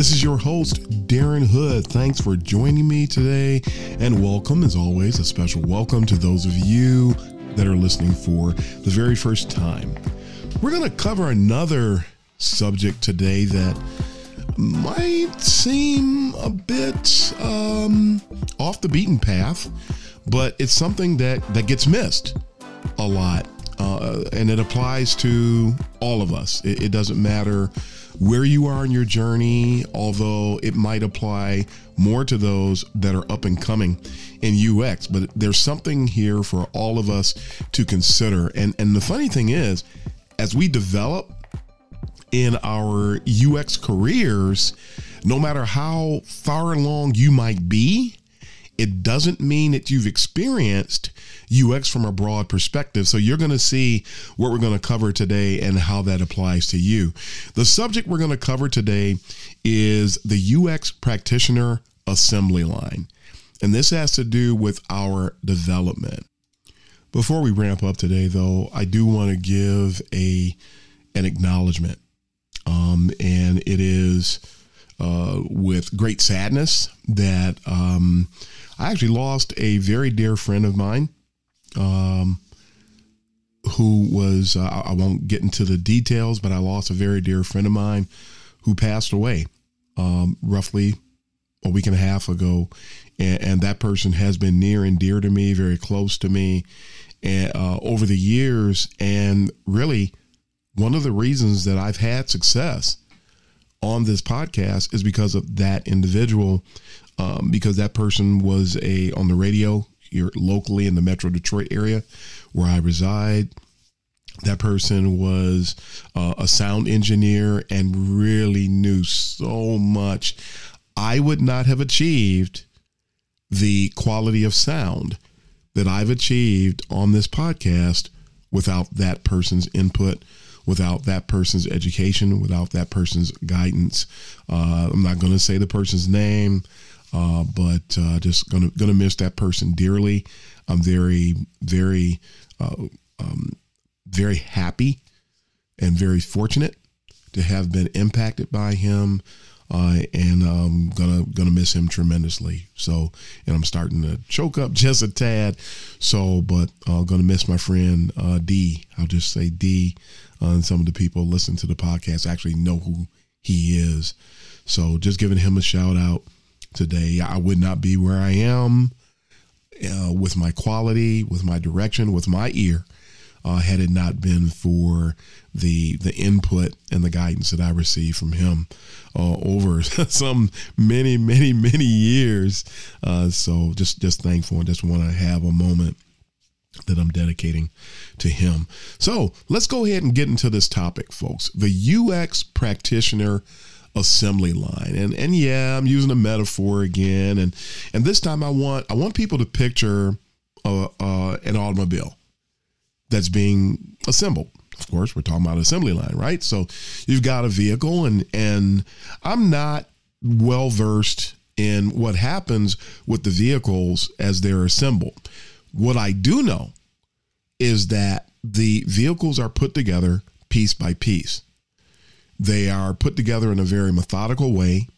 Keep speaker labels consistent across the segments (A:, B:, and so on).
A: This is your host, Darren Hood. Thanks for joining me today, and welcome, as always, a special welcome to those of you that are listening for the very first time. We're going to cover another subject today that might seem a bit um, off the beaten path, but it's something that, that gets missed a lot uh, and it applies to all of us. It, it, doesn't matter where you are in your journey, although it might apply more to those that are up and coming in UX. But there's something here for all of us to consider. And and the funny thing is, as we develop in our UX careers, no matter how far along you might be, it doesn't mean that you've experienced UX from a broad perspective. So you're going to see what we're going to cover today and how that applies to you. The subject we're going to cover today is the UX practitioner assembly line. And this has to do with our development. Before we ramp up today, though, I do want to give a an acknowledgement, um, and it is uh, with great sadness that um, I actually lost a very dear friend of mine um, who was, uh, I won't get into the details, but I lost a very dear friend of mine who passed away um, roughly a week and a half ago. And, and, that person has been near and dear to me, very close to me and, uh, over the years. And really, one of the reasons that I've had success on this podcast is because of that individual um, because that person was a on the radio here locally in the Metro Detroit area where I reside. That person was uh, a sound engineer and really knew so much. I would not have achieved the quality of sound that I've achieved on this podcast without that person's input, without that person's education, without that person's guidance. Uh, I'm not going to say the person's name. Uh, but uh, just gonna gonna miss that person dearly. I'm very very uh, um, very happy and very fortunate to have been impacted by him. Uh, and I'm gonna gonna miss him tremendously. So, and I'm starting to choke up just a tad. So, but uh, gonna miss my friend uh, D. I'll just say D. Uh, and some of the people listen to the podcast actually know who he is. So, just giving him a shout out today. I would not be where I am uh, with my quality, with my direction, with my ear, uh, had it not been for the the input and the guidance that I received from him uh, over some many, many, many years. Uh, so just just thankful and just want to have a moment that I'm dedicating to him. So let's go ahead and get into this topic, folks. The UX practitioner assembly line. And and yeah, I'm using a metaphor again. And and this time I want I want people to picture a, uh, an automobile that's being assembled. Of course, we're talking about assembly line, right? So you've got a vehicle, and and I'm not well versed in what happens with the vehicles as they're assembled. What I do know is that the vehicles are put together piece by piece. They are put together in a very methodical way,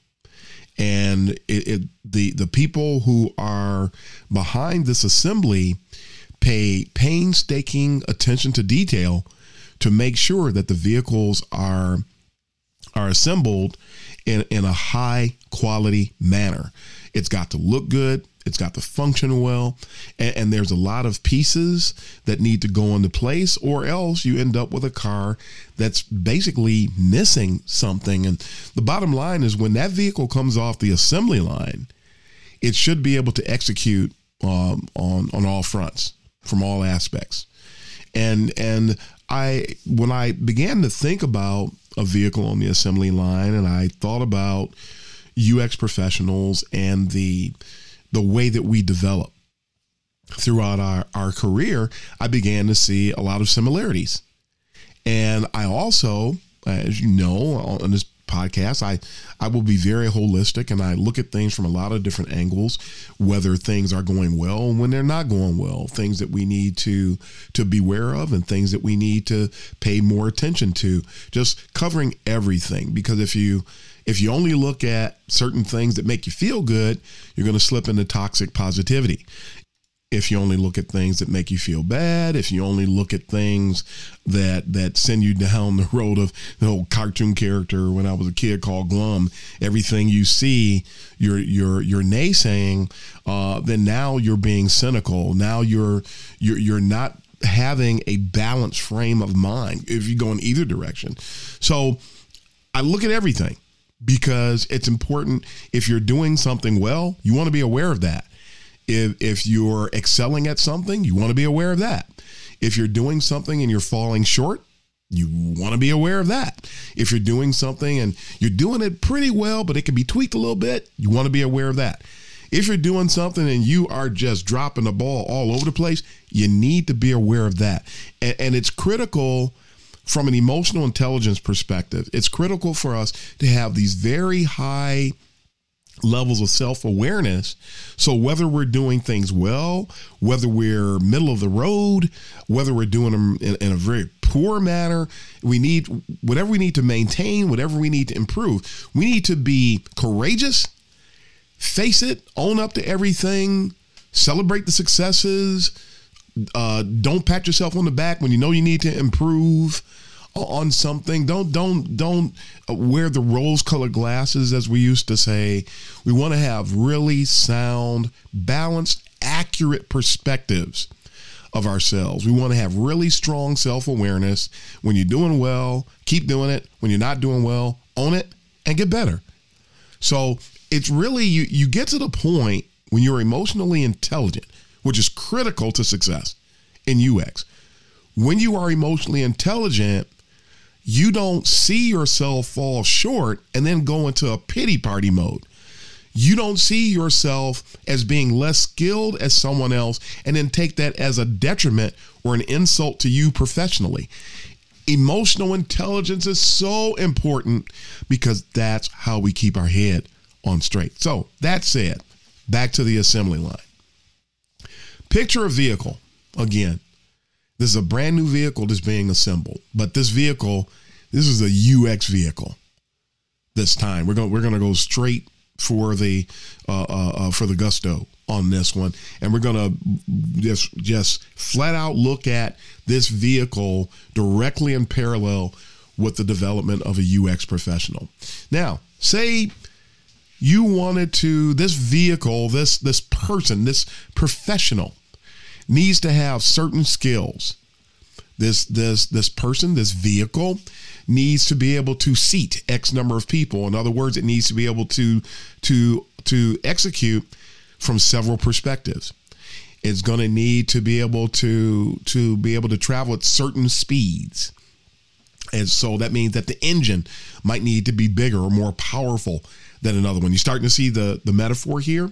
A: and it, it, the the people who are behind this assembly pay painstaking attention to detail to make sure that the vehicles are are assembled in, in a high quality manner. It's got to look good. It's got to function well, and, and, there's a lot of pieces that need to go into place, or else you end up with a car that's basically missing something. And the bottom line is when that vehicle comes off the assembly line, it should be able to execute um, on on all fronts from all aspects. And and I when I began to think about a vehicle on the assembly line, and I thought about UX professionals and the the way that we develop throughout our, our career, I began to see a lot of similarities. And I also, as you know, on this podcast, I, I will be very holistic and I look at things from a lot of different angles, whether things are going well and when they're not going well, things that we need to to beware of and things that we need to pay more attention to. Just covering everything. Because if you if you only look at certain things that make you feel good, you're going to slip into toxic positivity. If you only look at things that make you feel bad, if you only look at things that that send you down the road of the old cartoon character when I was a kid called Glum, everything you see, you're you're you're naysaying, uh, then now you're being cynical. Now you're you're you're not having a balanced frame of mind if you go in either direction. So I look at everything because it's important if you're doing something well, you want to be aware of that. If if you're excelling at something, you want to be aware of that. If you're doing something and you're falling short, you want to be aware of that. If you're doing something and you're doing it pretty well, but it can be tweaked a little bit, you want to be aware of that. If you're doing something and you are just dropping the ball all over the place, you need to be aware of that. And, and it's critical from an emotional intelligence perspective, it's critical for us to have these very high levels of self awareness. So, whether we're doing things well, whether we're middle of the road, whether we're doing them in, in, a very poor manner, we need whatever we need to maintain, whatever we need to improve, we need to be courageous, face it, own up to everything, celebrate the successes uh, don't pat yourself on the back when you know you need to improve on something. Don't don't don't wear the rose-colored glasses as we used to say. We want to have really sound, balanced, accurate perspectives of ourselves. We want to have really strong self-awareness. When you're doing well, keep doing it. When you're not doing well, own it and get better. So, it's really you you get to the point when you're emotionally intelligent which is critical to success in UX. When you are emotionally intelligent, you don't see yourself fall short and then go into a pity party mode. You don't see yourself as being less skilled as someone else and then take that as a detriment or an insult to you professionally. Emotional intelligence is so important because that's how we keep our head on straight. So, that said, back to the assembly line. Picture a vehicle again. This is a brand new vehicle that's being assembled, but this vehicle, this is a UX vehicle. This time we're going we're going to go straight for the uh, uh, uh, for the gusto on this one, and we're going to just just flat out look at this vehicle directly in parallel with the development of a UX professional. Now, say you wanted to this vehicle, this this person, this professional needs to have certain skills. This this this person, this vehicle needs to be able to seat X number of people. In other words, it needs to be able to to to execute from several perspectives. It's going to need to be able to to be able to travel at certain speeds. And so that means that the engine might need to be bigger or more powerful than another one. You're starting to see the the metaphor here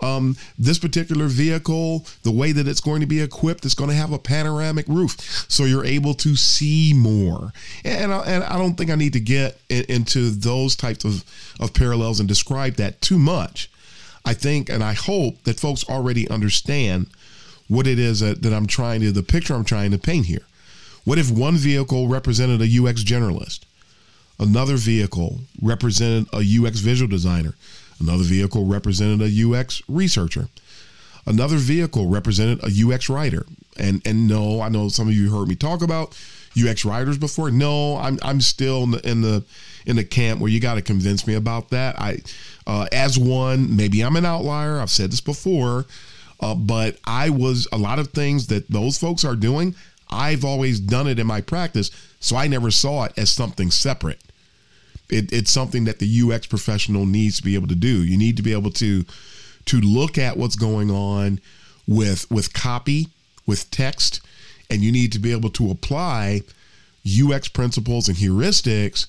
A: um, this particular vehicle, the way that it's going to be equipped, it's going to have a panoramic roof, so you're able to see more. And I, and I don't think I need to get in, into those types of, of parallels and describe that too much. I think and I hope that folks already understand what it is that, that I'm trying to, the picture I'm trying to paint here. What if one vehicle represented a UX generalist? Another vehicle represented a UX visual designer. Another vehicle represented a UX researcher. Another vehicle represented a UX writer. And and no, I know some of you heard me talk about UX writers before? No, I'm I'm still in the in the, in the camp where you got to convince me about that. I, uh, as one, maybe I'm an outlier. I've said this before, uh, but I was a lot of things that those folks are doing. I've always done it in my practice, so I never saw it as something separate. It, it's something that the UX professional needs to be able to do. You need to be able to to look at what's going on with with copy, with text, and you need to be able to apply UX principles and heuristics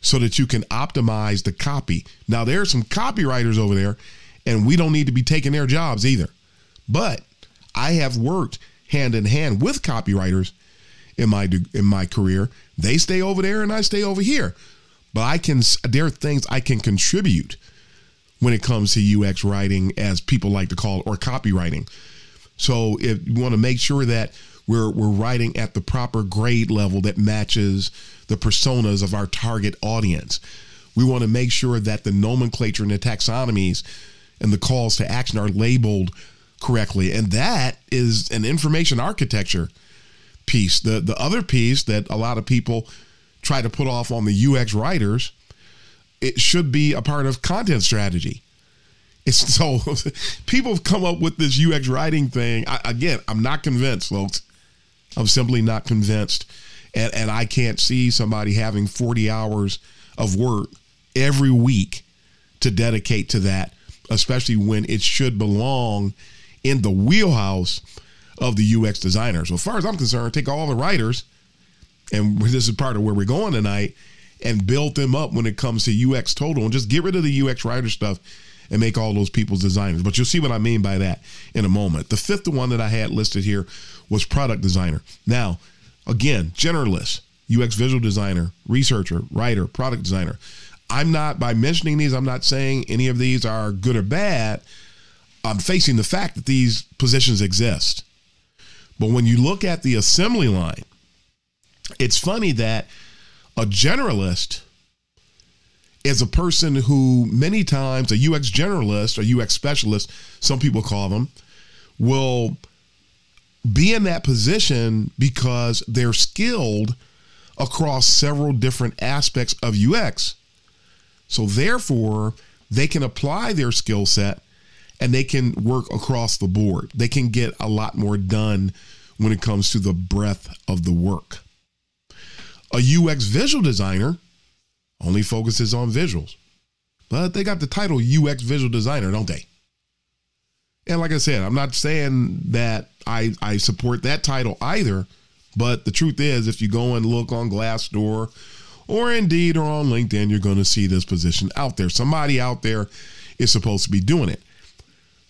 A: so that you can optimize the copy. Now there are some copywriters over there and we don't need to be taking their jobs either. But I have worked hand in hand with copywriters in my in my career. They stay over there and I stay over here. But I can there are things I can contribute when it comes to UX writing as people like to call it or copywriting. So if you want to make sure that we're we're writing at the proper grade level that matches the personas of our target audience. We want to make sure that the nomenclature and the taxonomies and the calls to action are labeled correctly. And that is an information architecture piece. The the other piece that a lot of people try to put off on the UX writers, it should be a part of content strategy. It's so people have come up with this UX writing thing. I, again, I'm not convinced, folks. I'm simply not convinced. And, and I can't see somebody having 40 hours of work every week to dedicate to that, especially when it should belong in the wheelhouse of the UX designer. So, as far as I'm concerned, take all the writers, and this is part of where we're going tonight, and build them up when it comes to UX total, and just get rid of the UX writer stuff and make all those people's designers. But you'll see what I mean by that in a moment. The fifth one that I had listed here was product designer. Now, again, generalist, UX visual designer, researcher, writer, product designer. I'm not, by mentioning these, I'm not saying any of these are good or bad. I'm facing the fact that these positions exist. But when you look at the assembly line, it's funny that a generalist is a person who many times a UX generalist or UX specialist, some people call them, will be in that position because they're skilled across several different aspects of UX. So therefore, they can apply their skill set and they can work across the board. They can get a lot more done when it comes to the breadth of the work. A UX visual designer only focuses on visuals. But they got the title UX visual designer, don't they? And like I said, I'm not saying that I, I support that title either, but the truth is, if you go and look on Glassdoor or Indeed or on LinkedIn, you're going to see this position out there. Somebody out there is supposed to be doing it.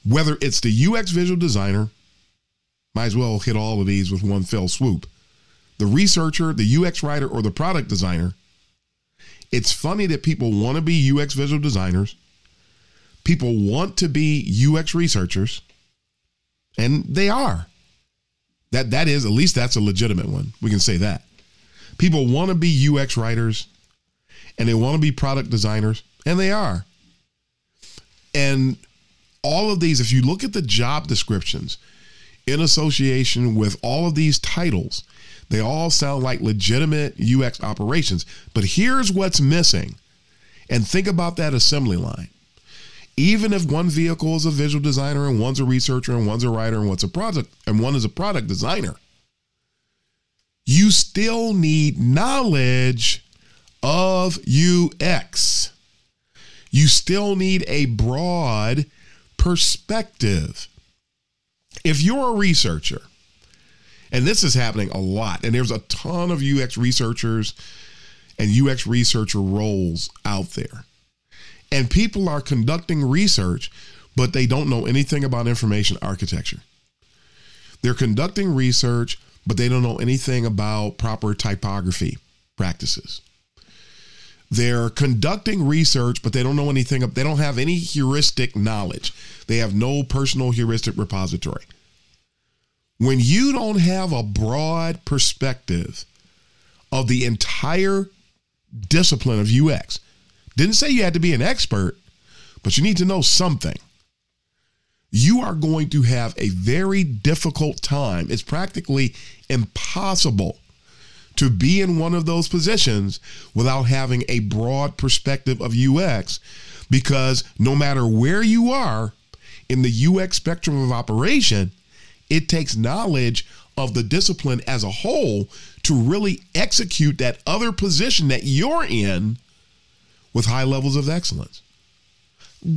A: Whether it's the UX visual designer, might as well hit all of these with one fell swoop. The researcher, the UX writer, or the product designer, it's funny that people want to be UX visual designers. People want to be UX researchers, and they are. That that is at least that's a legitimate one. We can say that. People want to be UX writers and they want to be product designers, and they are. And all of these, if you look at the job descriptions in association with all of these titles, they all sound like legitimate UX operations. But here's what's missing. And think about that assembly line. Even if one vehicle is a visual designer and one's a researcher and one's a writer and one's a product and one is a product designer, you still need knowledge of UX. You still need a broad perspective. If you're a researcher, and this is happening a lot. And there's a ton of UX researchers and UX researcher roles out there. And people are conducting research, but they don't know anything about information architecture. They're conducting research, but they don't know anything about proper typography practices. They're conducting research, but they don't know anything. They don't have any heuristic knowledge. They have no personal heuristic repository when you don't have a broad perspective of the entire discipline of UX, didn't say you had to be an expert, but you need to know something. You are going to have a very difficult time. It's practically impossible to be in one of those positions without having a broad perspective of UX because no matter where you are in the UX spectrum of operation, it takes knowledge of the discipline as a whole to really execute that other position that you're in with high levels of excellence.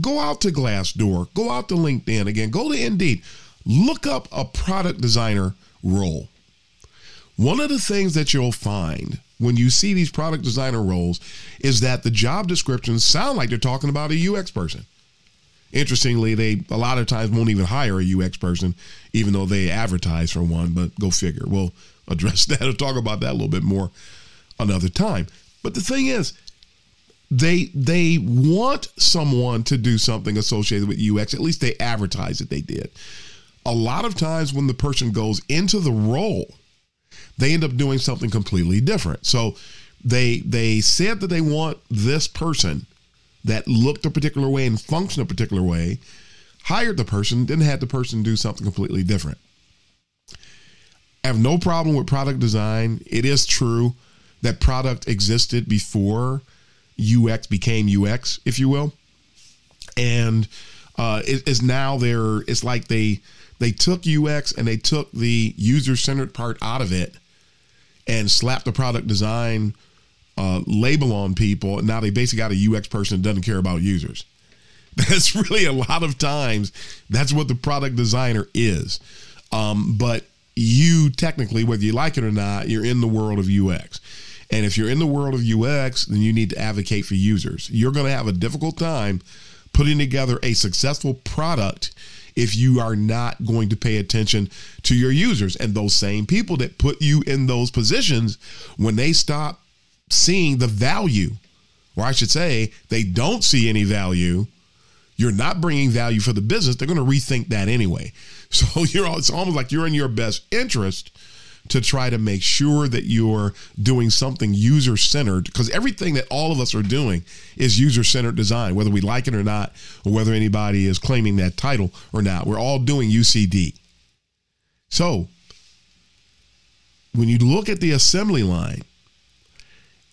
A: Go out to Glassdoor, go out to LinkedIn again, go to Indeed, look up a product designer role. One of the things that you'll find when you see these product designer roles is that the job descriptions sound like they're talking about a UX person. Interestingly, they a lot of times won't even hire a UX person, even though they advertise for one. But go figure. We'll address that or talk about that a little bit more another time. But the thing is, they they want someone to do something associated with UX. At least they advertise that they did. A lot of times when the person goes into the role, they end up doing something completely different. So they they said that they want this person that looked a particular way and functioned a particular way, hired the person, then had the person do something completely different. I have no problem with product design. It is true that product existed before UX became UX, if you will, and uh, it is now there. It's like they they took UX and they took the user centered part out of it and slapped the product design uh, label on people. Now they basically got a UX person that doesn't care about users. That's really a lot of times that's what the product designer is. Um, but you technically, whether you like it or not, you're in the world of UX. And if you're in the world of UX, then you need to advocate for users. You're going to have a difficult time putting together a successful product if you are not going to pay attention to your users. And those same people that put you in those positions, when they stop seeing the value, or I should say, they don't see any value, you're not bringing value for the business, they're going to rethink that anyway. So you're it's almost like you're in your best interest to try to make sure that you're doing something user centered because everything that all of us are doing is user centered design, whether we like it or not, or whether anybody is claiming that title or not. We're all doing UCD. So when you look at the assembly line,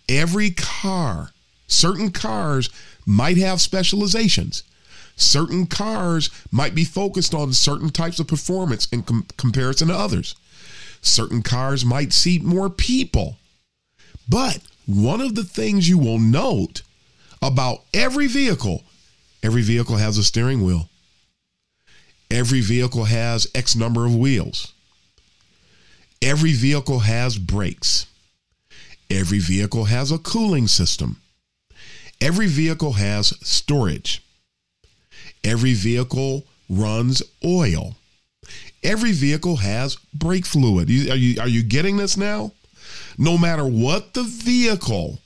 A: every car, certain cars might have specializations. Certain cars might be focused on certain types of performance in com- comparison to others. Certain cars might seat more people. But one of the things you will note about every vehicle, every vehicle has a steering wheel. Every vehicle has X number of wheels. Every vehicle has brakes. Every vehicle has a cooling system. Every vehicle has storage. Every vehicle runs oil. Every vehicle has brake fluid. Are you, are you getting this now? No matter what the vehicle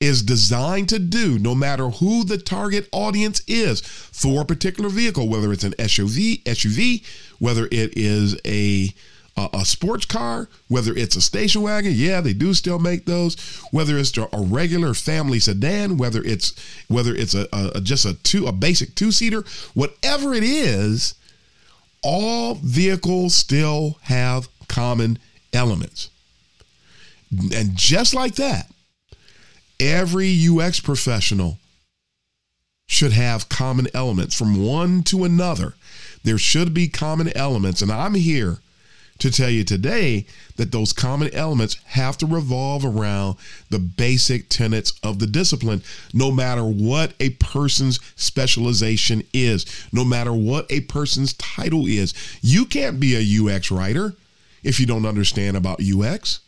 A: is designed to do, no matter who the target audience is for a particular vehicle, whether it's an SUV, SUV, whether it is a a, a sports car, whether it's a station wagon, yeah, they do still make those. Whether it's a regular family sedan, whether it's whether it's a, a just a two a basic two seater, whatever it is, all vehicles still have common elements. And just like that, every UX professional should have common elements from one to another. There should be common elements. And I'm here to tell you today that those common elements have to revolve around the basic tenets of the discipline, no matter what a person's specialization is, no matter what a person's title is. You can't be a UX writer if you don't understand about UX.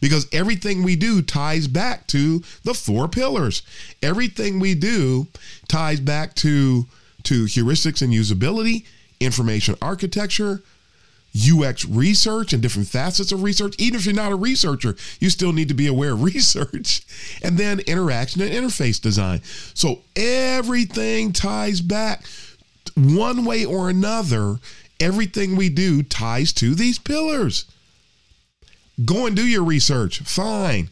A: Because everything we do ties back to the four pillars. Everything we do ties back to, to heuristics and usability, information architecture, UX research and different facets of research. Even if you're not a researcher, you still need to be aware of research. And then interaction and interface design. So everything ties back one way or another. Everything we do ties to these pillars. Go and do your research. Fine.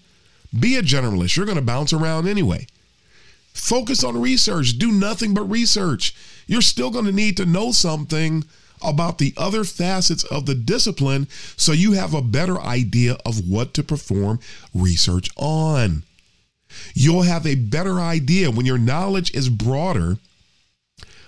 A: Be a generalist. You're going to bounce around anyway. Focus on research. Do nothing but research. You're still going to need to know something about the other facets of the discipline so you have a better idea of what to perform research on. You'll have a better idea when your knowledge is broader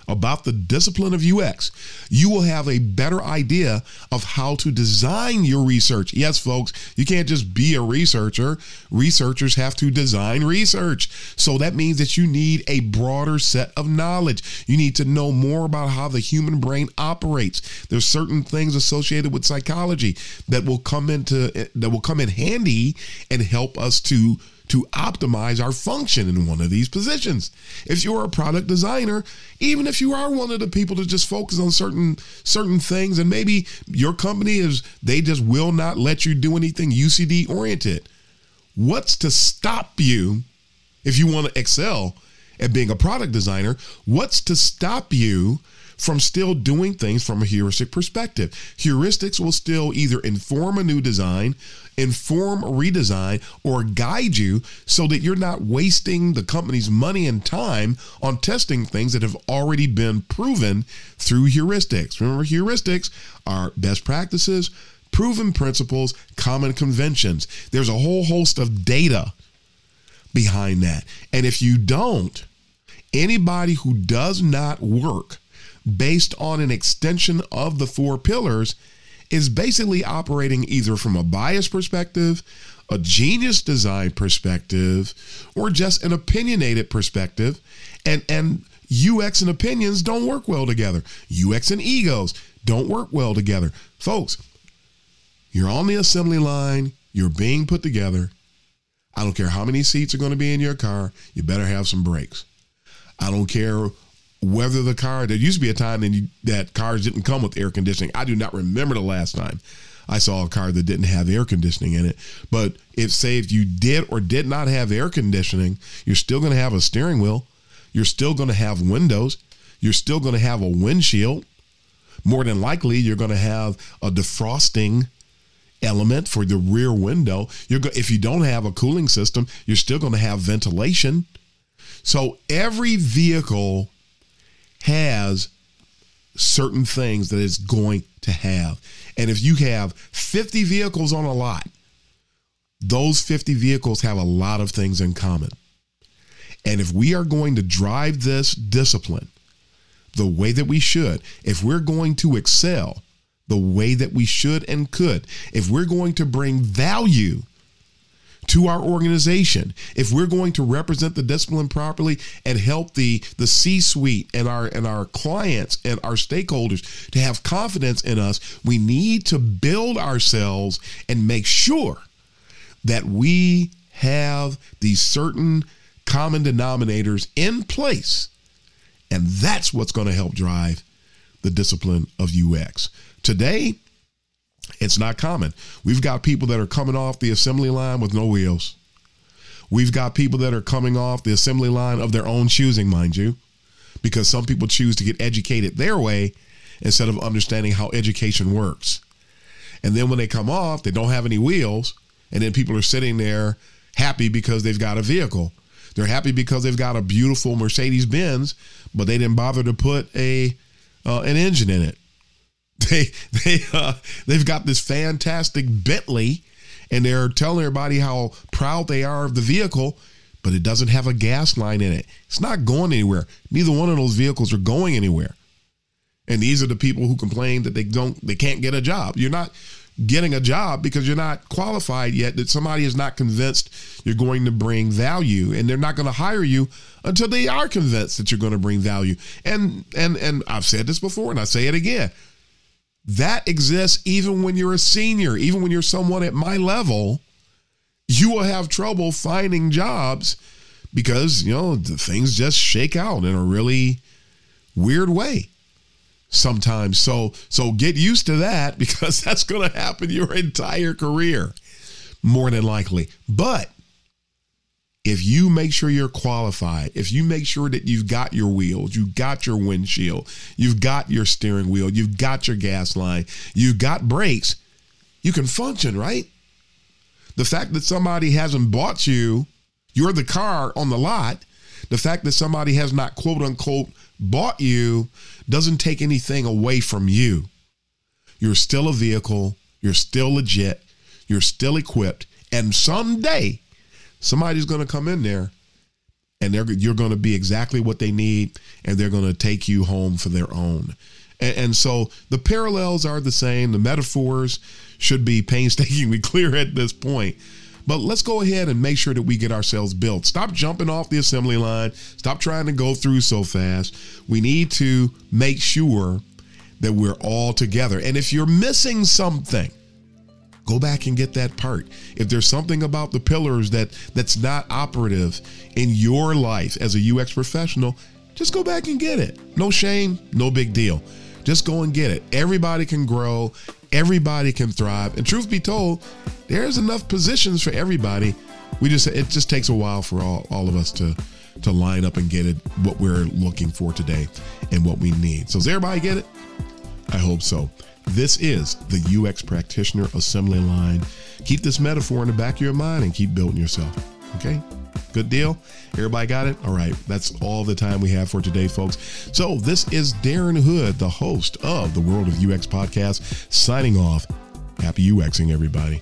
A: about the discipline of UX, you will have a better idea of how to design your research. Yes, folks, you can't just be a researcher. Researchers have to design research. So that means that you need a broader set of knowledge. You need to know more about how the human brain operates. There's certain things associated with psychology that will come into that will come in handy and help us to to optimize our function in one of these positions. If you're a product designer, even if you are one of the people that just focus on certain certain things and maybe your company is they just will not let you do anything UCD oriented. What's to stop you if you want to excel at being a product designer? What's to stop you from still doing things from a heuristic perspective. Heuristics will still either inform a new design, inform redesign, or guide you so that you're not wasting the company's money and time on testing things that have already been proven through heuristics. Remember, heuristics are best practices, proven principles, common conventions. There's a whole host of data behind that. And if you don't, anybody who does not work based on an extension of the four pillars is basically operating either from a bias perspective, a genius design perspective, or just an opinionated perspective. And, and UX and opinions don't work well together. UX and egos don't work well together. Folks, you're on the assembly line, you're being put together. I don't care how many seats are going to be in your car, you better have some brakes. I don't care whether the car there used to be a time that, you, that cars didn't come with air conditioning. I do not remember the last time I saw a car that didn't have air conditioning in it. But if say if you did or did not have air conditioning, you're still going to have a steering wheel. You're still going to have windows. You're still going to have a windshield. More than likely, you're going to have a defrosting element for the rear window. You're go- if you don't have a cooling system, you're still going to have ventilation. So every vehicle has certain things that it's going to have. And if you have 50 vehicles on a lot, those 50 vehicles have a lot of things in common. And if we are going to drive this discipline the way that we should, if we're going to excel the way that we should and could, if we're going to bring value to our organization. If we're going to represent the discipline properly and help the the C-suite and our and our clients and our stakeholders to have confidence in us we need to build ourselves and make sure that we have these certain common denominators in place. And that's what's going to help drive the discipline of UX today it's not common. We've got people that are coming off the assembly line with no wheels. We've got people that are coming off the assembly line of their own choosing, mind you, because some people choose to get educated their way instead of understanding how education works. And then when they come off, they don't have any wheels, and then people are sitting there happy because they've got a vehicle. They're happy because they've got a beautiful Mercedes Benz, but they didn't bother to put a uh, an engine in it. They they uh, they've got this fantastic Bentley, and they're telling everybody how proud they are of the vehicle, but it doesn't have a gas line in it. It's not going anywhere. Neither one of those vehicles are going anywhere. And these are the people who complain that they don't they can't get a job. You're not getting a job because you're not qualified yet that somebody is not convinced you're going to bring value and they're not going to hire you until they are convinced that you're going to bring value and and and I've said this before and I say it again that exists even when you're a senior, even when you're someone at my level, you will have trouble finding jobs because, you know, things just shake out in a really weird way sometimes. So so get used to that because that's going to happen your entire career more than likely. But if you make sure you're qualified, if you make sure that you've got your wheels, you've got your windshield, you've got your steering wheel, you've got your gas line, you've got brakes, you can function, right? The fact that somebody hasn't bought you, you're the car on the lot, The fact that somebody has not quote unquote bought you doesn't take anything away from you. You're still a vehicle, you're still legit, you're still equipped, and someday somebody's going to come in there and they're you're going to be exactly what they need and they're going to take you home for their own. And, and so the parallels are the same, the metaphors should be painstakingly clear at this point. But let's go ahead and make sure that we get ourselves built. Stop jumping off the assembly line. Stop trying to go through so fast. We need to make sure that we're all together. And if you're missing something, go back and get that part. If there's something about the pillars that that's not operative in your life as a UX professional, just go back and get it. No shame, no big deal. Just go and get it. Everybody can grow, everybody can thrive. And truth be told, there's enough positions for everybody. We just it just takes a while for all, all of us to to line up and get it what we're looking for today and what we need. So does everybody get it? I hope so. This is the UX practitioner assembly line. Keep this metaphor in the back of your mind and keep building yourself. Okay? Good deal? Everybody got it? All right. That's all the time we have for today, folks. So, this is Darren Hood, the host of the World of UX podcast, signing off. Happy UXing, everybody.